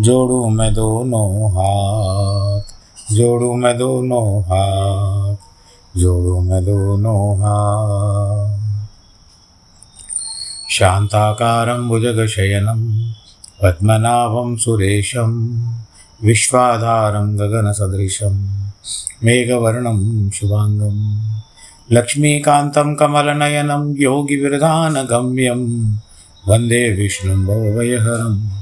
जोड़ू मैं दोनों हाथ जोड़ू मैं दोनों हाथ जोड़ू मैं दोनों हाथ। शान्ताकारं भुजगशयनं पद्मनाभं सुरेशं विश्वाधारं गगनसदृशं मेघवर्णं शुभाङ्गं लक्ष्मीकान्तं कमलनयनं योगिविरधानगम्यं वन्दे विष्णुं भवभयहरं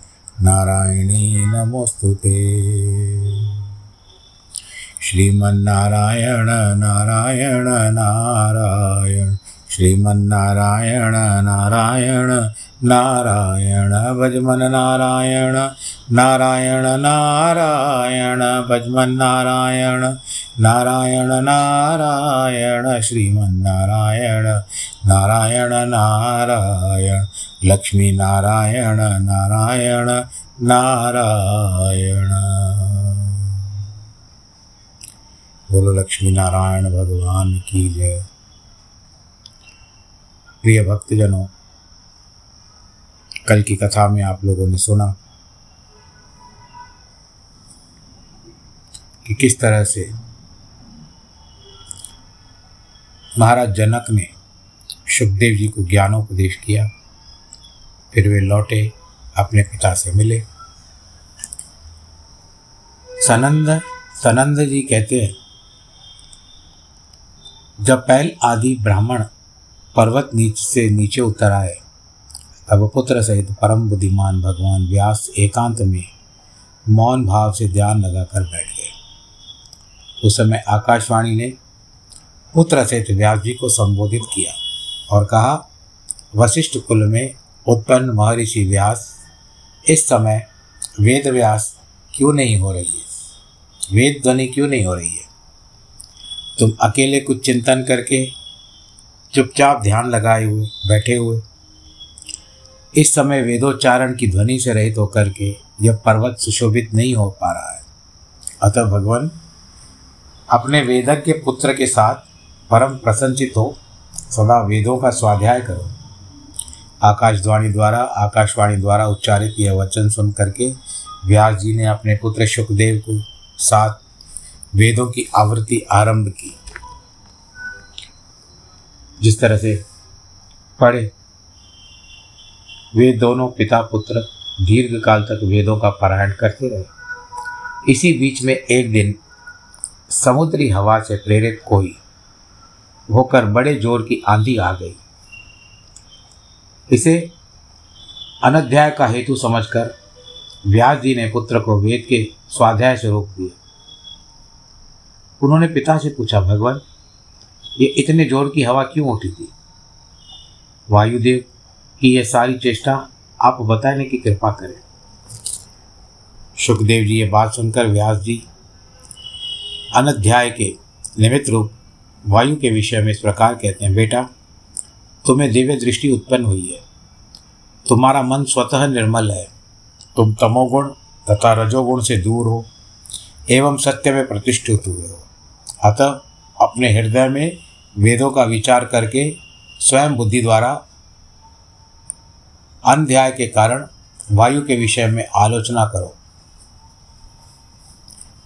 नारायणी नमोऽस्तु ते। श्रीमन्नारायण नारायण नारायण। श्रीमन्नारायण नारायण नारायण भजमन नारायण नारायण नारायण भजमन नारायण नारायण नारायण श्रीमन्नारायण नारायण नारायण, लक्ष्मी नारायण नारायण नारायण। बोलो लक्ष्मी नारायण भगवान की जय। प्रिय भक्तजनों कल की कथा में आप लोगों ने सुना कि किस तरह से महाराज जनक ने सुखदेव जी को ज्ञानोपदेश किया, फिर वे लौटे, अपने पिता से मिले। सनंद सनंद जी कहते हैं, जब पहल आदि ब्राह्मण पर्वत नीचे से नीचे उतर आए तब पुत्र सहित परम बुद्धिमान भगवान व्यास एकांत में मौन भाव से ध्यान लगाकर बैठ गए। उस समय आकाशवाणी ने पुत्र सहित व्यास जी को संबोधित किया और कहा, वशिष्ठ कुल में उत्पन्न महर्षि व्यास, इस समय वेद व्यास क्यों नहीं हो रही है? वेद ध्वनि क्यों नहीं हो रही है? तुम अकेले कुछ चिंतन करके चुपचाप ध्यान लगाए हुए, बैठे हुए इस समय वेदोच्चारण की ध्वनि से रहित होकर के यह पर्वत सुशोभित नहीं हो पा रहा है। अतः भगवान, अपने वेदज्ञ पुत्र के साथ परम प्रसन्नचित हो, सदा वेदों का स्वाध्याय करो। आकाशवाणी द्वारा आकाशवाणी द्वारा उच्चारित यह वचन सुन करके व्यास जी ने अपने पुत्र सुखदेव को साथ वेदों की आवृत्ति आरंभ की। जिस तरह से पढ़े वे दोनों पिता पुत्र दीर्घ काल तक वेदों का पारायण करते रहे। इसी बीच में एक दिन समुद्री हवा से प्रेरित कोई होकर बड़े ज़ोर की आंधी आ गई। इसे अनध्याय का हेतु समझकर व्यास जी ने पुत्र को वेद के स्वाध्याय से रोक दिया। उन्होंने पिता से पूछा, भगवान, ये इतने ज़ोर की हवा क्यों उठी थी? वायुदेव की यह सारी चेष्टा आप बताने की कृपा करें। सुखदेव जी, ये बात सुनकर व्यास जी अनध्याय के निमित्त रूप वायु के विषय में इस प्रकार कहते हैं, बेटा, तुम्हें दिव्य दृष्टि उत्पन्न हुई है। तुम्हारा मन स्वतः निर्मल है। तुम तमोगुण तथा रजोगुण से दूर हो एवं सत्य में प्रतिष्ठित हुए हो। अतः अपने हृदय में वेदों का विचार करके स्वयं बुद्धि द्वारा अनध्याय के कारण वायु के विषय में आलोचना करो।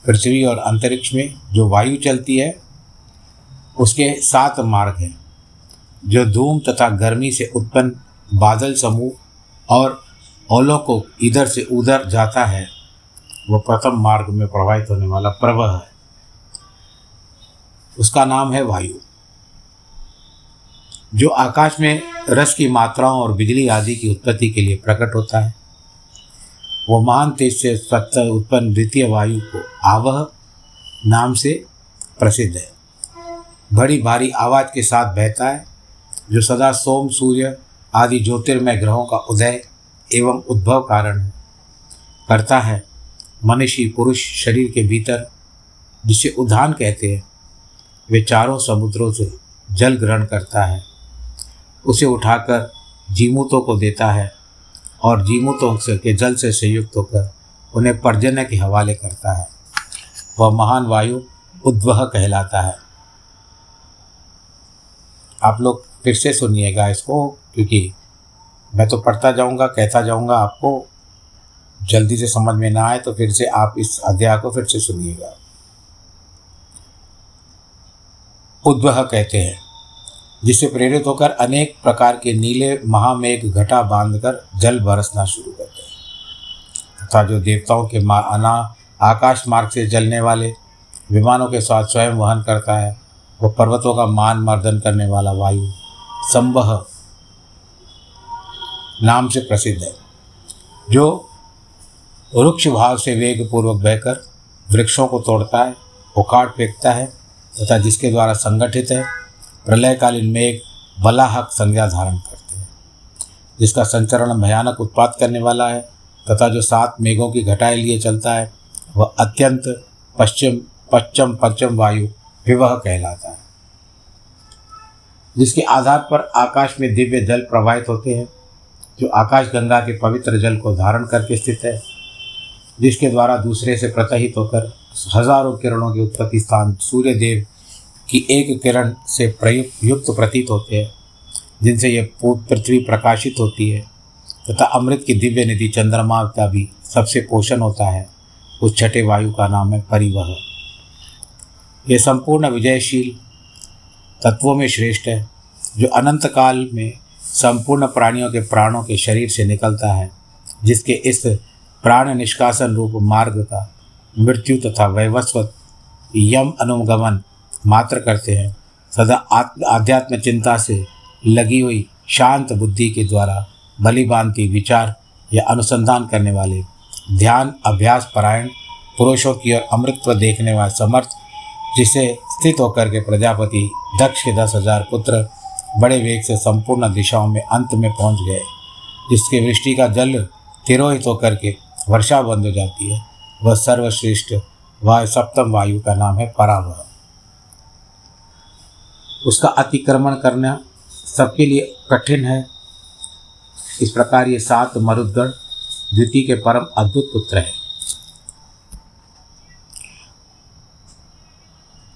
पृथ्वी और अंतरिक्ष में जो वायु चलती है, उसके सात मार्ग हैं, जो धूम तथा गर्मी से उत्पन्न बादल समूह और ओलों को इधर से उधर जाता है वह प्रथम मार्ग में प्रवाहित होने वाला प्रवाह है। उसका नाम है वायु। जो आकाश में रस की मात्राओं और बिजली आदि की उत्पत्ति के लिए प्रकट होता है, वो महान तेज से सत्य उत्पन्न द्वितीय वायु को आवह नाम से प्रसिद्ध है। बड़ी भारी आवाज़ के साथ बहता है, जो सदा सोम, सूर्य आदि ज्योतिर्मय ग्रहों का उदय एवं उद्भव कारण करता है। मनुष्य, पुरुष, शरीर के भीतर, जिसे उद्धान कहते हैं, वे चारों समुद्रों से जल ग्रहण करता है। उसे उठाकर जीमूतों को देता है और जीमूतों से के जल से संयुक्त होकर उन्हें पर्जन्य के हवाले करता है। वह महान वायु उद्वह कहलाता है। आप लोग फिर से सुनिएगा इसको, क्योंकि मैं तो पढ़ता जाऊँगा, कहता जाऊँगा आपको। जल्दी से समझ में ना आए तो फिर से आप इस अध्याय को फिर से सुनिएगा। उद्वह कहते हैं। जिससे प्रेरित होकर अनेक प्रकार के नीले महामेघ घटा बांधकर जल बरसना शुरू करते हैं तथा जो देवताओं के मा अना आकाश मार्ग से चलने वाले, विमानों के साथ स्वयं वहन करता है वह पर्वतों का मान मर्दन करने वाला वायु संवह नाम से प्रसिद्ध है, जो वृक्ष भाव से वेग पूर्वक बहकर वृक्षों को तोड़ता है, उखाड़ फेंकता है, तथा जिसके द्वारा संगठित है प्रलयकालीन मेघ बलाहक संज्ञा धारण करते हैं। जिसका संचरण भयानक उत्पाद करने वाला है तथा जो सात मेघों की घटाएँ लिए चलता है, वह अत्यंत पश्चिम पश्चिम पश्चिम वायु विवाह कहलाता है। जिसके आधार पर आकाश में दिव्य जल प्रवाहित होते हैं, जो आकाश गंगा के पवित्र जल को धारण करके स्थित है, जिसके द्वारा दूसरे से प्रतहित होकर हज़ारों किरणों के उत्पत्ति स्थान सूर्य देव की एक किरण से प्रयुक्त युक्त प्रतीत होते हैं, जिनसे यह पृथ्वी प्रकाशित होती है। तथा अमृत की दिव्य निधि चंद्रमा का भी सबसे पोषण होता है। उस छठे वायु का नाम है परिवह यह संपूर्ण विजयशील तत्वों में श्रेष्ठ है, जो अनंत काल में संपूर्ण प्राणियों के प्राणों के शरीर से निकलता है, जिसके इस प्राण निष्कासन रूप मार्ग का मृत्यु तथा वैवस्वत यम अनुगमन मात्र करते हैं। सदा आध्यात्म चिंता से लगी हुई शांत बुद्धि के द्वारा बलिबांति विचार या अनुसंधान करने वाले ध्यान, अभ्यास, परायण, पुरुषों की ओर अमृतत्व देखने वाले समर्थ, जिसे स्थित होकर के प्रजापति दक्ष के दस हज़ार पुत्र बड़े वेग से संपूर्ण दिशाओं में अंत में पहुँच गए, जिसके वृष्टि का जल तिरोहित होकर के वर्षा बंद हो जाती है। वह सर्वश्रेष्ठ वायु, सप्तम वायु का नाम है परावह उसका अतिक्रमण करना सबके लिए कठिन है। इस प्रकार ये सात मरुदगण द्वितीय के परम अद्भुत पुत्र हैं।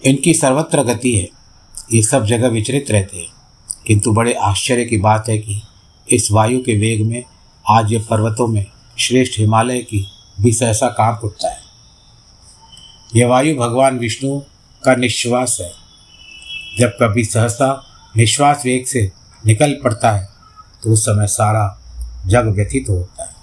इनकी सर्वत्र गति है। ये सब जगह विचरित रहते हैं। किंतु बड़े आश्चर्य की बात है कि इस वायु के वेग में आज ये पर्वतों में श्रेष्ठ हिमालय की भी सहसा काँप उठता है। यह वायु भगवान विष्णु का निश्वास है। जब कभी सहसा निश्वास वेग से निकल पड़ता है तो उस समय सारा जग व्यथित होता है।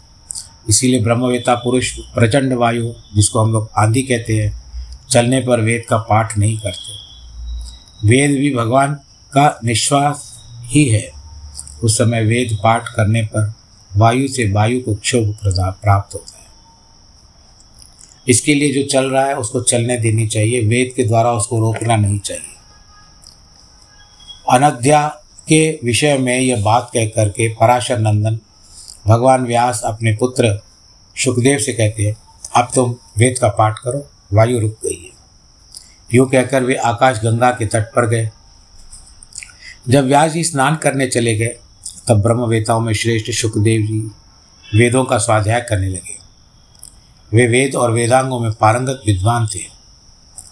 इसीलिए ब्रह्मवेता पुरुष प्रचंड वायु, जिसको हम लोग आंधी कहते हैं, चलने पर वेद का पाठ नहीं करते। वेद भी भगवान का निश्वास ही है। उस समय वेद पाठ करने पर वायु से वायु को क्षोभ प्राप्त होता है। इसके लिए जो चल रहा है, उसको चलने देनी चाहिए। वेद के द्वारा उसको रोकना नहीं चाहिए। अनध्या के विषय में यह बात कह करके पराशर नंदन भगवान व्यास अपने पुत्र सुखदेव से कहते हैं, अब तुम वेद का पाठ करो, वायु रुक गई है। यूँ कहकर वे आकाश गंगा के तट पर गए। जब व्यास जी स्नान करने चले गए, तब ब्रह्मवेताओं में श्रेष्ठ सुखदेव जी वेदों का स्वाध्याय करने लगे। वे वेद और वेदांगों में पारंगत विद्वान थे।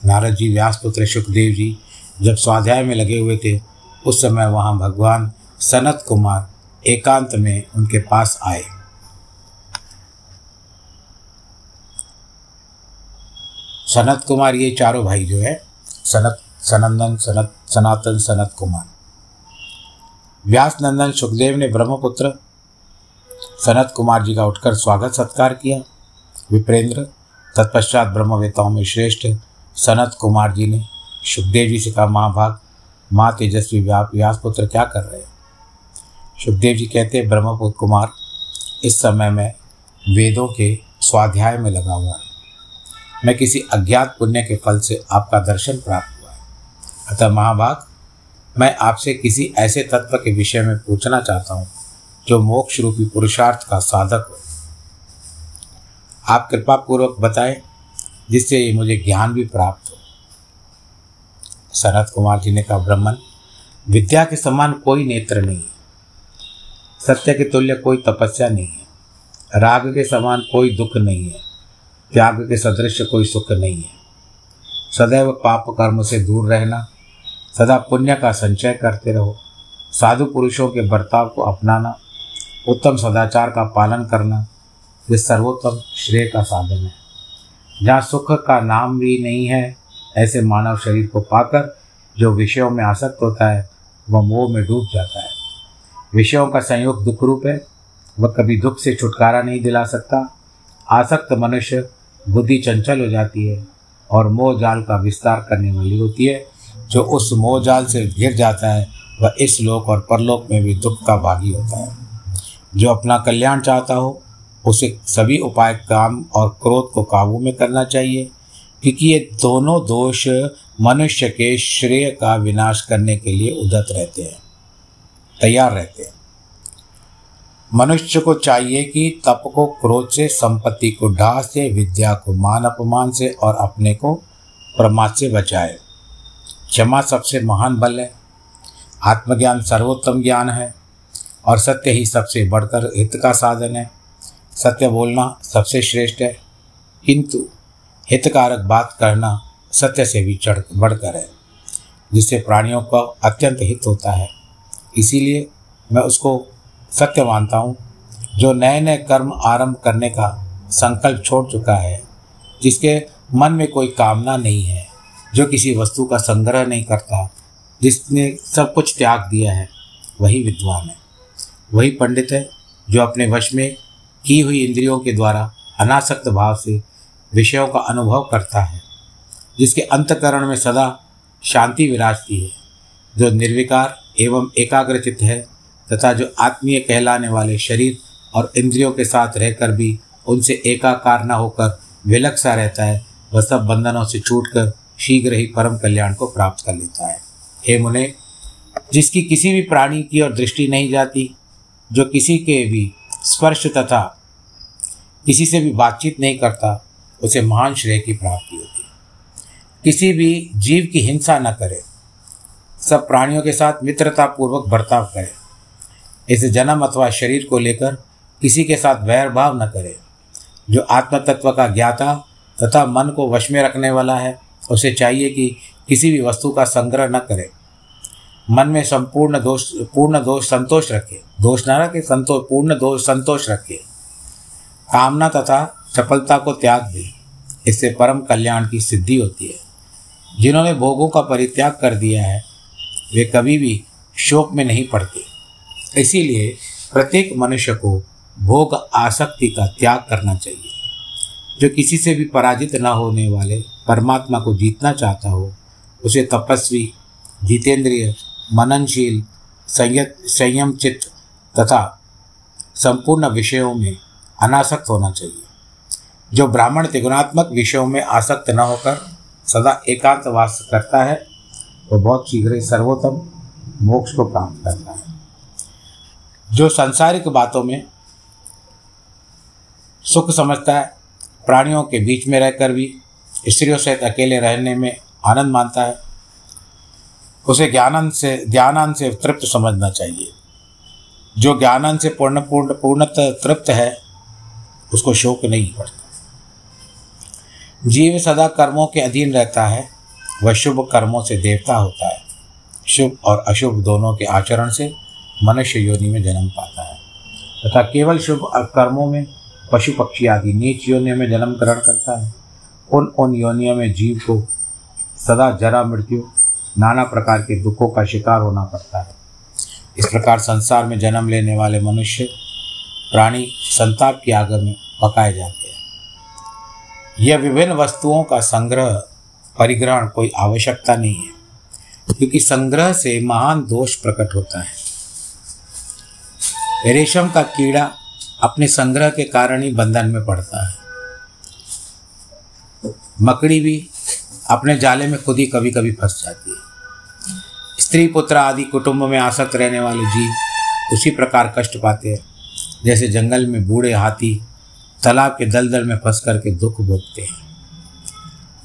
नारद जी व्यासपुत्र सुखदेव जी जब स्वाध्याय में लगे हुए थे उस समय वहाँ भगवान सनत कुमार एकांत में उनके पास आए। सनत कुमार ये चारों भाई जो है, सनत, सनंदन, सनत, सनातन, सनत कुमार। व्यास नंदन सुखदेव ने ब्रह्मपुत्र, सनत कुमार जी का उठकर स्वागत सत्कार किया। विप्रेंद्र, तत्पश्चात ब्रह्मवेताओं में श्रेष्ठ सनत कुमार जी ने सुखदेव जी से कहा, महाभाग माँ तेजस्वी व्यासपुत्र क्या कर रहे हैं? सुखदेव जी कहते हैं, ब्रह्मपुत्र कुमार, इस समय में वेदों के स्वाध्याय में लगा हुआ है। मैं किसी अज्ञात पुण्य के फल से आपका दर्शन प्राप्त हुआ है। अतः महाभाग, मैं आपसे किसी ऐसे तत्व के विषय में पूछना चाहता हूँ, जो मोक्ष रूपी पुरुषार्थ का साधक हो। आप कृपा पूर्वक बताएँ, जिससे ये मुझे ज्ञान भी प्राप्त सनत कुमार जी ने कहा, ब्राह्मण, विद्या के समान कोई नेत्र नहीं है। सत्य के तुल्य कोई तपस्या नहीं है। राग के समान कोई दुख नहीं है। त्याग के सदृश कोई सुख नहीं है। सदैव पाप कर्म से दूर रहना, सदा पुण्य का संचय करते रहो। साधु पुरुषों के बर्ताव को अपनाना, उत्तम सदाचार का पालन करना ये सर्वोत्तम श्रेय का साधन है। जहाँ सुख का नाम भी नहीं है ऐसे मानव शरीर को पाकर जो विषयों में आसक्त होता है, वह मोह में डूब जाता है। विषयों का संयोग दुख रूप है। वह कभी दुख से छुटकारा नहीं दिला सकता। आसक्त मनुष्य बुद्धि चंचल हो जाती है और मोह जाल का विस्तार करने वाली होती है। जो उस मोह जाल से घिर जाता है, वह इस लोक और परलोक में भी दुख का भागी होता है। जो अपना कल्याण चाहता हो, उसे सभी उपाय, काम और क्रोध को काबू में करना चाहिए। क्योंकि ये दोनों दोष मनुष्य के श्रेय का विनाश करने के लिए उदत रहते हैं, तैयार रहते हैं। मनुष्य को चाहिए कि तप को क्रोध से, संपत्ति को ढा से, विद्या को मान अपमान से और अपने को प्रमाद से बचाए। क्षमा सबसे महान बल है, आत्मज्ञान सर्वोत्तम ज्ञान है और सत्य ही सबसे बढ़कर हित का साधन है। सत्य बोलना सबसे श्रेष्ठ है, किंतु हितकारक बात करना सत्य से भी चढ़, बढ़कर है, जिससे प्राणियों का अत्यंत हित होता है। इसीलिए मैं उसको सत्य मानता हूँ, जो नए नए कर्म आरंभ करने का संकल्प छोड़ चुका है, जिसके मन में कोई कामना नहीं है, जो किसी वस्तु का संग्रह नहीं करता, जिसने सब कुछ त्याग दिया है, वही विद्वान है। वही पंडित है, जो अपने वश में की हुई इंद्रियों के द्वारा अनासक्त भाव से विषयों का अनुभव करता है, जिसके अंतकरण में सदा शांति विराजती है। जो निर्विकार एवं एकाग्रचित है, तथा जो आत्मीय कहलाने वाले शरीर और इंद्रियों के साथ रहकर भी उनसे एकाकार न होकर विलक सा रहता है, वह सब बंधनों से छूटकर शीघ्र ही परम कल्याण को प्राप्त कर लेता है। हे मुने, जिसकी किसी भी प्राणी की ओर दृष्टि नहीं जाती, जो किसी के भी स्पर्श तथा किसी से भी बातचीत नहीं करता उसे महान श्रेय की प्राप्ति होती है। किसी भी जीव की हिंसा न करे। सब प्राणियों के साथ मित्रता पूर्वक बर्ताव करे। इस जन्म अथवा शरीर को लेकर किसी के साथ वैर भाव न करे। जो आत्म तत्व का ज्ञाता तथा मन को वश में रखने वाला है, उसे चाहिए कि किसी भी वस्तु का संग्रह न करे। मन में संपूर्ण दोष, पूर्ण दोष संतोष रखे। दोष न रखे संतोष पूर्ण दोष संतोष रखे। कामना तथा चपलता को त्याग दे। इससे परम कल्याण की सिद्धि होती है। जिन्होंने भोगों का परित्याग कर दिया है, वे कभी भी शोक में नहीं पड़ते। इसीलिए प्रत्येक मनुष्य को भोग आसक्ति का त्याग करना चाहिए। जो किसी से भी पराजित न होने वाले परमात्मा को जीतना चाहता हो, उसे तपस्वी, जितेंद्रिय, मननशील, संयत संयम चित्त तथा संपूर्ण विषयों में अनासक्त होना चाहिए। जो ब्राह्मण त्रिगुणात्मक विषयों में आसक्त न होकर सदा एकांत वास करता है, वो बहुत शीघ्र ही सर्वोत्तम मोक्ष को प्राप्त करता है। जो सांसारिक बातों में सुख समझता है, प्राणियों के बीच में रहकर भी, स्त्रियों सहित अकेले रहने में आनंद मानता है, उसे ज्ञानंद से ज्ञानानंद से तृप्त समझना चाहिए। जो ज्ञानानंद से पूर्ण पूर्ण, पूर्णतः तृप्त है, उसको शोक नहीं पड़ता। जीव सदा कर्मों के अधीन रहता है, वह शुभ कर्मों से देवता होता है। शुभ और अशुभ दोनों के आचरण से मनुष्य योनि में जन्म पाता है। तथा केवल शुभ कर्मों में पशु पक्षी आदि नीच योनियों में जन्म ग्रहण करता है। उन उन योनियों में जीव को सदा जरा मृत्यु, नाना प्रकार के दुखों का शिकार होना पड़ता है। इस प्रकार संसार में जन्म लेने वाले मनुष्य प्राणी संताप की आग में पकाए जाते हैं। यह विभिन्न वस्तुओं का संग्रह, परिग्रहण कोई आवश्यकता नहीं है, क्योंकि संग्रह से महान दोष प्रकट होता है। रेशम का कीड़ा अपने संग्रह के कारण ही बंधन में पड़ता है। मकड़ी भी अपने जाले में खुद ही कभी कभी फंस जाती है। स्त्री, पुत्र आदि कुटुंब में आसक्त रहने वाले जीव उसी प्रकार कष्ट पाते हैं, जैसे जंगल में बूढ़े हाथी तालाब के दलदल में फंस कर के दुख भोगते हैं।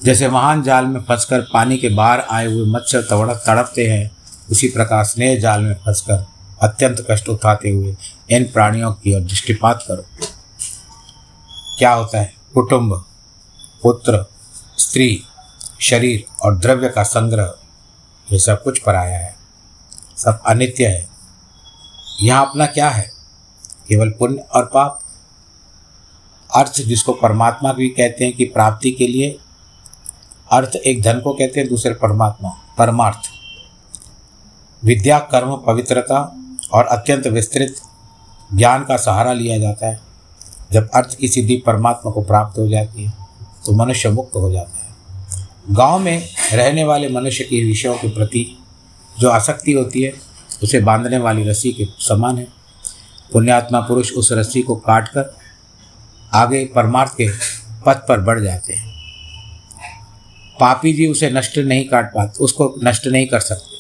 जैसे महान जाल में फंसकर पानी के बाहर आए हुए मच्छर तड़प तड़पते हैं, उसी प्रकार स्नेह जाल में फंसकर अत्यंत कष्ट उठाते हुए इन प्राणियों की ओर दृष्टिपात करो। क्या होता है? कुटुंब, पुत्र, स्त्री, शरीर और द्रव्य का संग्रह, ये सब कुछ पर आया है। सब अनित्य है। यहाँ अपना क्या है? केवल पुण्य और पाप। अर्थ जिसको परमात्मा भी कहते हैं कि प्राप्ति के लिए, अर्थ एक धन को कहते हैं, दूसरे परमात्मा, परमार्थ। विद्या, कर्म, पवित्रता और अत्यंत विस्तृत ज्ञान का सहारा लिया जाता है। जब अर्थ की सिद्धि परमात्मा को प्राप्त हो जाती है तो मनुष्य मुक्त हो जाता है। गाँव में रहने वाले मनुष्य के विषयों के प्रति जो आसक्ति होती है, उसे बांधने वाली रस्सी के समान है। पुण्यात्मा पुरुष उस रस्सी को काट कर आगे परमार्थ के पथ पर बढ़ जाते हैं। पापी जी उसे नष्ट नहीं काट पाते, उसको नष्ट नहीं कर सकते।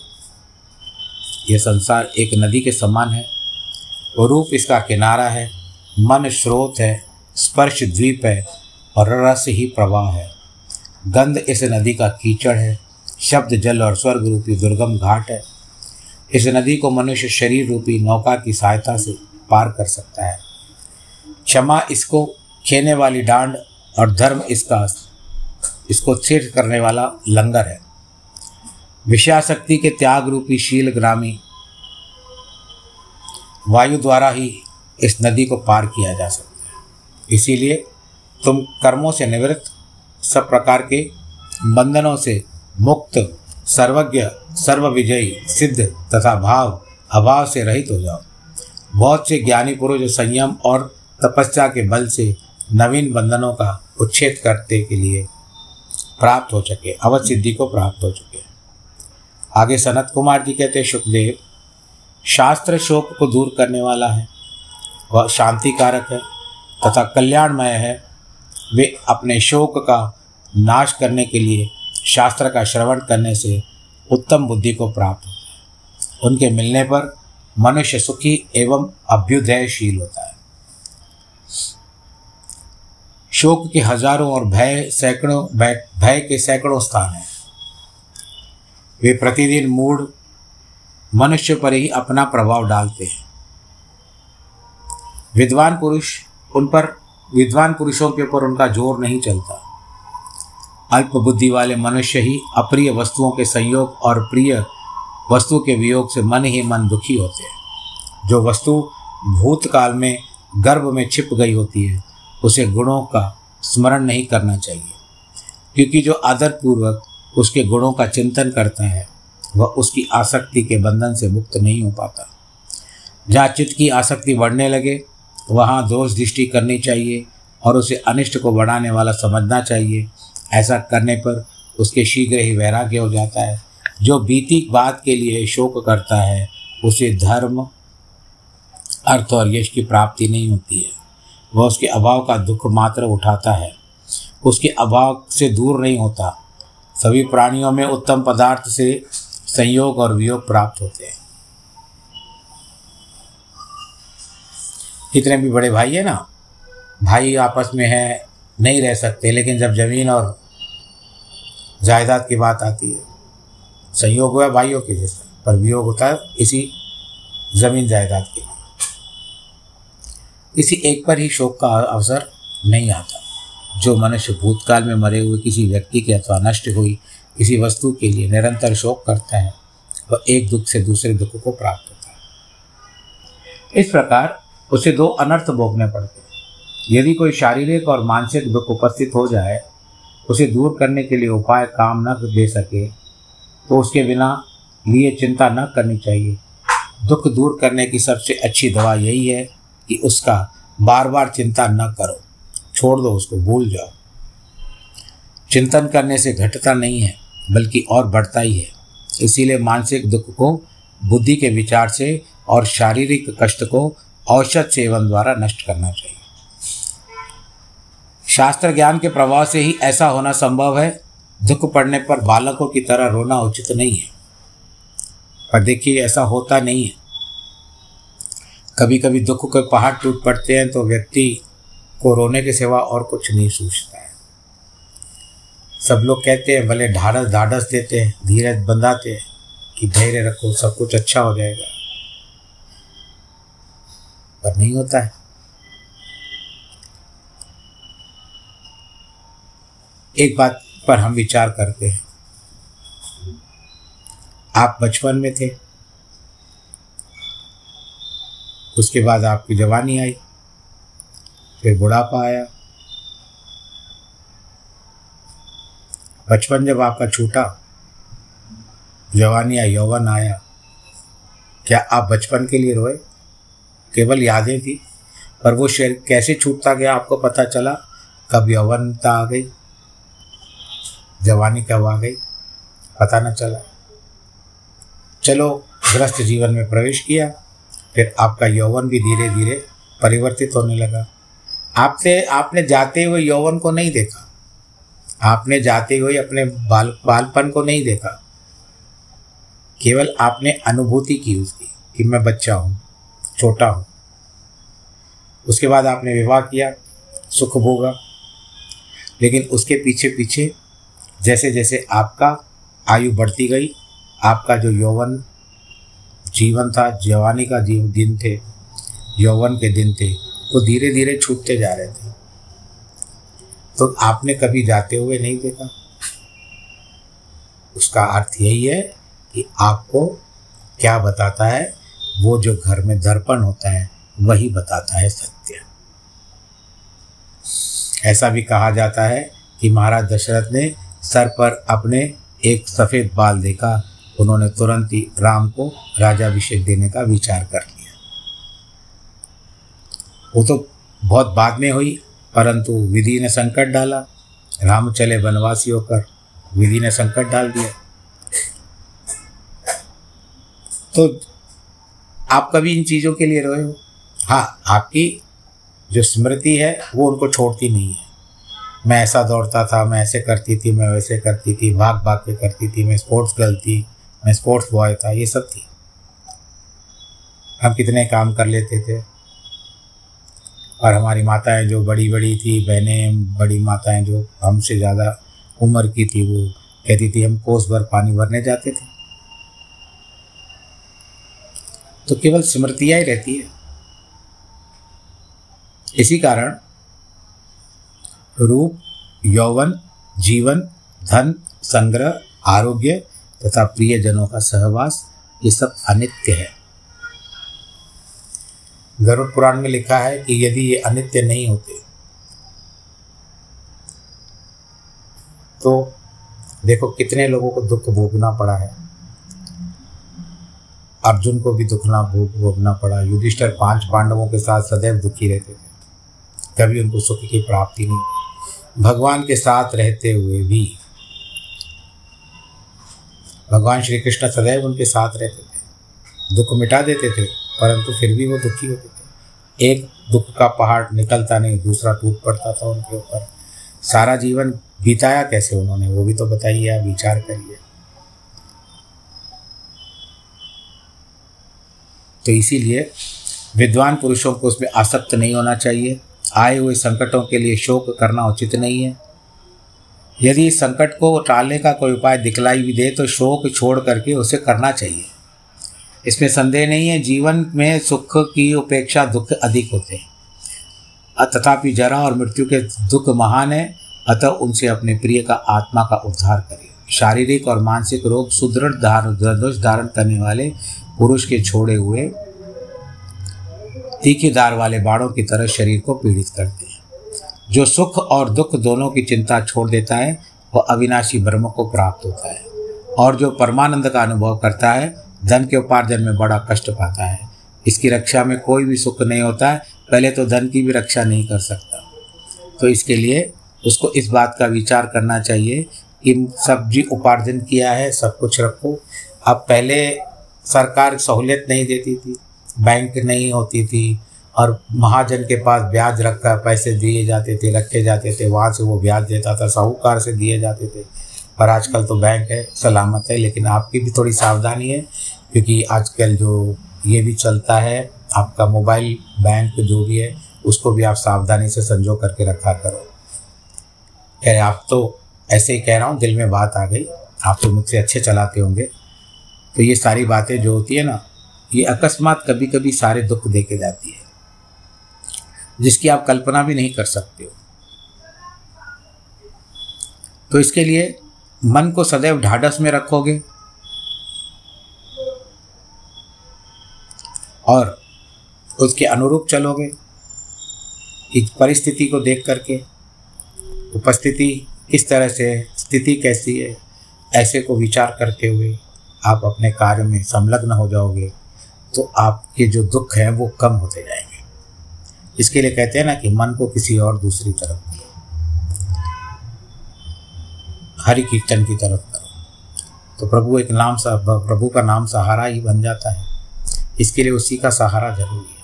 यह संसार एक नदी के समान है रूप इसका किनारा है, मन स्रोत है, स्पर्श द्वीप है और रस ही प्रवाह है। गंध इस नदी का कीचड़ है, शब्द जल और स्वर्ग रूपी दुर्गम घाट है। इस नदी को मनुष्य शरीर रूपी नौका की सहायता से पार कर सकता है। क्षमा इसको खेने वाली डांड और धर्म इसका, इसको स्थिर करने वाला लंगर है। विषयाशक्ति के त्याग रूपी शील ग्रामी वायु द्वारा ही इस नदी को पार किया जा सकता है। इसीलिए तुम कर्मों से निवृत्त, सब प्रकार के बंधनों से मुक्त, सर्वज्ञ, सर्वविजयी, सिद्ध तथा भाव, अभाव से रहित हो जाओ। बहुत से ज्ञानी पुरुष संयम और तपस्या के बल से नवीन बंधनों का उच्छेद करते के लिए प्राप्त हो चुके अवध सिद्धि को प्राप्त हो चुके आगे सनत कुमार जी कहते सुखदेव शास्त्र शोक को दूर करने वाला है, वह शांति कारक है तथा कल्याणमय है। वे अपने शोक का नाश करने के लिए शास्त्र का श्रवण करने से उत्तम बुद्धि को प्राप्त होता है। उनके मिलने पर मनुष्य सुखी एवं अभ्युदयशील होता है। शोक के हज़ारों और भय सैकड़ों, भय के सैकड़ों स्थान हैं। वे प्रतिदिन मूड मनुष्य पर ही अपना प्रभाव डालते हैं। विद्वान पुरुष उन पर, विद्वान पुरुषों के ऊपर उनका ज़ोर नहीं चलता। अल्प बुद्धि वाले मनुष्य ही अप्रिय वस्तुओं के संयोग और प्रिय वस्तु के वियोग से मन ही मन दुखी होते हैं। जो वस्तु भूतकाल में, गर्भ में छिप गई होती है उसे गुणों का स्मरण नहीं करना चाहिए। क्योंकि जो आदरपूर्वक उसके गुणों का चिंतन करता है, वह उसकी आसक्ति के बंधन से मुक्त नहीं हो पाता। जहाँ चित्त की आसक्ति बढ़ने लगे, वहाँ दोष दृष्टि करनी चाहिए और उसे अनिष्ट को बढ़ाने वाला समझना चाहिए। ऐसा करने पर उसके शीघ्र ही वैराग्य हो जाता है। जो बीती बात के लिए शोक करता है, उसे धर्म, अर्थ और यश की प्राप्ति नहीं होती है। वह उसके अभाव का दुख मात्र उठाता है। उसके अभाव से दूर नहीं होता। सभी प्राणियों में उत्तम पदार्थ से संयोग और वियोग प्राप्त होते हैं। कितने भी बड़े भाई है ना? भाई आपस में है, नहीं रह सकते, लेकिन जब ज़मीन और जायदाद की बात आती है, संयोग हुआ भाइयों के जैसे, पर वियोग होता है इसी ज़मीन जायदाद के किसी एक पर ही शोक का अवसर नहीं आता। जो मनुष्य भूतकाल में मरे हुए किसी व्यक्ति के अथवा नष्ट हुई किसी वस्तु के लिए निरंतर शोक करता है, वह एक दुख से दूसरे दुख को प्राप्त होता है। इस प्रकार उसे दो अनर्थ भोगने पड़ते हैं। यदि कोई शारीरिक और मानसिक दुख उपस्थित हो जाए, उसे दूर करने के लिए उपाय काम न दे सके तो उसके बिना लिए चिंता न करनी चाहिए। दुख दूर करने की सबसे अच्छी दवा यही है कि उसका बार बार चिंता न करो। छोड़ दो उसको, भूल जाओ। चिंतन करने से घटता नहीं है, बल्कि और बढ़ता ही है। इसीलिए मानसिक दुख को, बुद्धि के विचार से और शारीरिक कष्ट को औषध सेवन द्वारा नष्ट करना चाहिए। शास्त्र ज्ञान के प्रभाव से ही ऐसा होना संभव है। दुख पड़ने पर बालकों की तरह रोना उचित नहीं है। पर देखिए, ऐसा होता नहीं है। कभी कभी दुख के पहाड़ टूट पड़ते हैं तो व्यक्ति को रोने के सिवा और कुछ नहीं सूझता है। सब लोग कहते हैं, भले ढाढ़स ढाढ़स देते हैं, धीरज बंधाते हैं कि धैर्य रखो, सब कुछ अच्छा हो जाएगा। पर नहीं होता है। एक बात पर हम विचार करते हैं। आप बचपन में थे उसके बाद आपकी जवानी आई। फिर बुढ़ापा आया। बचपन जब आपका छूटा, जवानी या यौवन आया, क्या आप बचपन के लिए रोए? केवल यादें थी, पर वो शेर, कैसे छूटता गया आपको पता चला? कब यौवनता आ गई? जवानी कब आ गई? पता न चला। चलो, ग्रस्त जीवन में प्रवेश किया। फिर आपका यौवन भी धीरे धीरे परिवर्तित होने लगा। आपसे, आपने जाते हुए यौवन को नहीं देखा। आपने जाते हुए अपने बाल, बालपन को नहीं देखा। केवल आपने अनुभूति की उसकी कि मैं बच्चा हूँ, छोटा हूँ। उसके बाद आपने विवाह किया, सुख भोगा। लेकिन उसके पीछे पीछे जैसे जैसे आपका आयु बढ़ती गई, आपका जो यौवन जीवन था, जवानी का जीव दिन थे, यौवन के दिन थे, वो धीरे धीरे छूटते जा रहे थे। तो आपने कभी जाते हुए नहीं देखा? उसका अर्थ यही है कि आपको क्या बताता है, वो जो घर में दर्पण होता है, वही बताता है सत्य। ऐसा भी कहा जाता है कि महाराज दशरथ ने सर पर अपने एक सफ़ेद बाल देखा उन्होंने तुरंत ही राम को राजाभिषेक देने का विचार कर लिया। वो तो बहुत बाद में हुई, परंतु विधि ने संकट डाला। राम चले वनवासी होकर विधि ने संकट डाल दिया। तो आप कभी इन चीज़ों के लिए रोए हो? हाँ आपकी जो स्मृति है, वो उनको छोड़ती नहीं है। मैं ऐसा दौड़ता था, मैं ऐसे करती थी, मैं वैसे करती थी भाग भाग के करती थी, मैं स्पोर्ट्स गर्ल थी। मैं स्पोर्ट्स बॉय था, ये सब थी। हम कितने काम कर लेते थे। और हमारी माताएँ जो बड़ी बड़ी थी, बहनें, बड़ी माताएँ जो हमसे ज़्यादा उम्र की थी, वो कहती थी, हम कोस भर पानी भरने जाते थे। तो केवल स्मृतियाँ ही रहती है। इसी कारण रूप, यौवन, जीवन, धन, संग्रह, आरोग्य तथा प्रियजनों का सहवास ये सब अनित्य है। गरुड़ पुराण में लिखा है कि यदि ये अनित्य नहीं होते तो देखो कितने लोगों को दुख भोगना पड़ा है। अर्जुन को भी दुखना भोग भोगना पड़ा। युधिष्ठर पाँच पांडवों के साथ सदैव दुखी रहते थे। कभी उनको सुख की प्राप्ति नहीं भगवान के साथ रहते हुए भी भगवान श्री कृष्ण सदैव उनके साथ रहते थे। दुख मिटा देते थे, परंतु फिर भी वो दुखी होते थे। एक दुख का पहाड़ निकलता नहीं, दूसरा टूट पड़ता था उनके ऊपर। सारा जीवन बिताया कैसे उन्होंने, वो भी तो बताइए आप, विचार करिए। तो इसीलिए विद्वान पुरुषों को उसमें आसक्त नहीं होना चाहिए। आए हुए संकटों के लिए शोक करना उचित नहीं है। यदि इस संकट को टालने का कोई उपाय दिखलाई भी दे तो शोक छोड़ करके उसे करना चाहिए। इसमें संदेह नहीं है, जीवन में सुख की उपेक्षा दुख अधिक होते हैं। तथापि जरा और मृत्यु के दुख महान है, अतः उनसे अपने प्रिय का आत्मा का उद्धार करें। शारीरिक और मानसिक रोग सुदृढ़ धारण धारण करने वाले पुरुष के छोड़े हुए तीखेदार वाले बाड़ों की तरह शरीर को पीड़ित करते हैं। जो सुख और दुख दोनों की चिंता छोड़ देता है, वह अविनाशी ब्रह्म को प्राप्त होता है। और जो परमानंद का अनुभव करता है, धन के उपार्जन में बड़ा कष्ट पाता है। इसकी रक्षा में कोई भी सुख नहीं होता है, पहले तो धन की भी रक्षा नहीं कर सकता। तो इसके लिए उसको इस बात का विचार करना चाहिए कि सब्ज़ी उपार्जन किया है, सब कुछ रखो। अब पहले सरकार सहूलियत नहीं देती थी, बैंक नहीं होती थी और महाजन के पास ब्याज रखकर पैसे दिए जाते थे, रखे जाते थे। वहाँ से वो ब्याज देता था, साहूकार से दिए जाते थे। पर आजकल तो बैंक है, सलामत है, लेकिन आपकी भी थोड़ी सावधानी है, क्योंकि आजकल जो ये भी चलता है, आपका मोबाइल बैंक जो भी है, उसको भी आप सावधानी से संजो करके रखा करो। रहे आप तो ऐसे ही कह रहा हूँ, दिल में बात आ गई। आप तो मुझसे अच्छे चलाते होंगे। तो ये सारी बातें जो होती है ना, ये अकस्मात कभी कभी सारे दुख दे के जाती है। जिसकी आप कल्पना भी नहीं कर सकते हो। तो इसके लिए मन को सदैव ढाढ़स में रखोगे। और उसके अनुरूप चलोगे। एक परिस्थिति को देख करके उपस्थिति किस तरह से है स्थिति कैसी है, ऐसे को विचार करते हुए आप अपने कार्य में संलग्न हो जाओगे तो आपके जो दुख हैं वो कम होते जाएँगे। इसके लिए कहते हैं ना कि मन को किसी और दूसरी तरफ़ हरि कीर्तन की तरफ़ करो। तो प्रभु एक नाम सा, प्रभु का नाम सहारा ही बन जाता है। इसके लिए उसी का सहारा ज़रूरी है।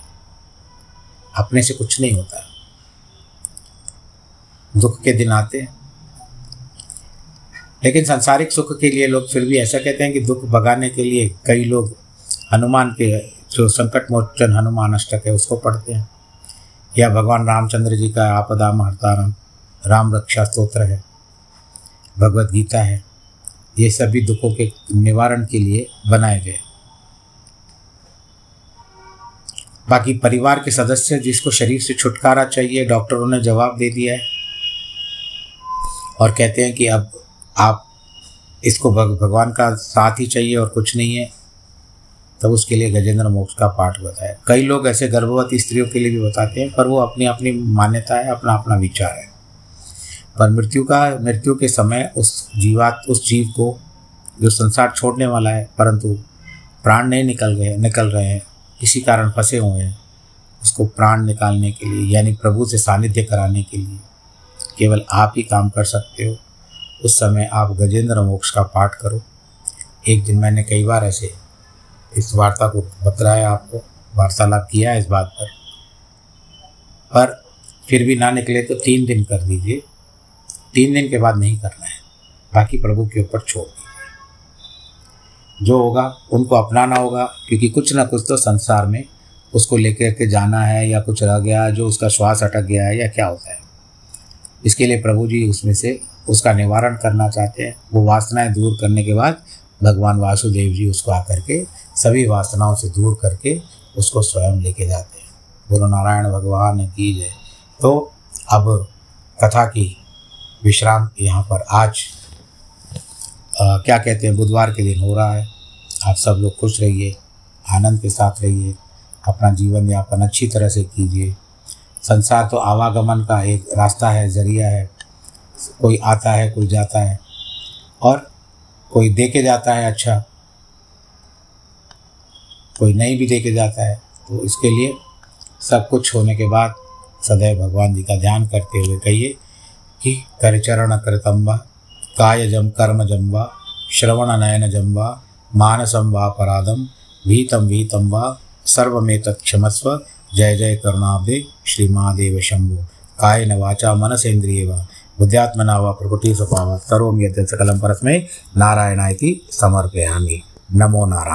अपने से कुछ नहीं होता। दुख के दिन आते हैं। लेकिन सांसारिक सुख के लिए लोग फिर भी ऐसा कहते हैं कि दुख भगाने के लिए कई लोग हनुमान के जो संकट मोचन हनुमान अष्टक है, उसको पढ़ते हैं। या भगवान रामचंद्र जी का आपदा महताराम राम रक्षा स्तोत्र है, भगवत गीता है, ये सभी दुखों के निवारण के लिए बनाए गए। बाकी परिवार के सदस्य जिसको शरीर से छुटकारा चाहिए, डॉक्टरों ने जवाब दे दिया है और कहते हैं कि अब आप इसको भगवान का साथ ही चाहिए और कुछ नहीं है। तब उसके लिए गजेंद्र मोक्ष का पाठ बताया। कई लोग ऐसे गर्भवती स्त्रियों के लिए भी बताते हैं, पर वो अपनी अपनी मान्यता है अपना अपना विचार है। पर मृत्यु का, मृत्यु के समय उस जीवात, उस जीव को जो संसार छोड़ने वाला है, परंतु प्राण नहीं निकल गए, निकल रहे हैं किसी कारण फंसे हुए हैं, उसको प्राण निकालने के लिए, यानी प्रभु से सानिध्य कराने के लिए, केवल आप ही काम कर सकते हो। उस समय आप गजेंद्र मोक्ष का पाठ करो। एक दिन मैंने कई बार ऐसे इस वार्ता को बतलाया आपको, वार्तालाप किया है इस बात पर। पर फिर भी ना निकले तो तीन दिन कर दीजिए। तीन दिन के बाद नहीं करना है। बाकी प्रभु के ऊपर छोड़ दीजिए। जो होगा, उनको अपनाना होगा, क्योंकि कुछ ना कुछ तो संसार में उसको लेकर के जाना है, या कुछ रह गया, जो उसका श्वास अटक गया है, या क्या होता है। इसके लिए प्रभु जी उसमें से उसका निवारण करना चाहते हैं। वो वासनाएँ दूर करने के बाद भगवान वासुदेव जी उसको आकर के सभी वासनाओं से दूर करके उसको स्वयं लेके जाते हैं। गुरु नारायण भगवान की जय। तो अब कथा की विश्राम यहाँ पर आज आ, क्या कहते हैं बुधवार के दिन हो रहा है। आप सब लोग खुश रहिए आनंद के साथ रहिए अपना जीवन यापन अच्छी तरह से कीजिए। संसार तो आवागमन का एक रास्ता है ज़रिया है। कोई आता है कोई जाता है। और कोई दे के जाता है अच्छा। कोई नहीं भी दे के जाता है तो इसके लिए सब कुछ होने के बाद सदैव भगवान जी का ध्यान करते हुए कहिए कि करचरण कृतम्बा काय जम कर्म जम्बा श्रवण नयन जम्बा मानसम वा पराधम भीतम भीतम वा सर्वमे तत्क्षमस्व जय जय करुणाब्दे श्री महादेव शंभु। काय न वाचा मनसेन्द्रिय व, बुद्ध्यात्मना वा प्रकृतिस्वभावः सर्वं यद् सकलं परस्मै नारायणाय इति समर्पयामि। नमो नारायण।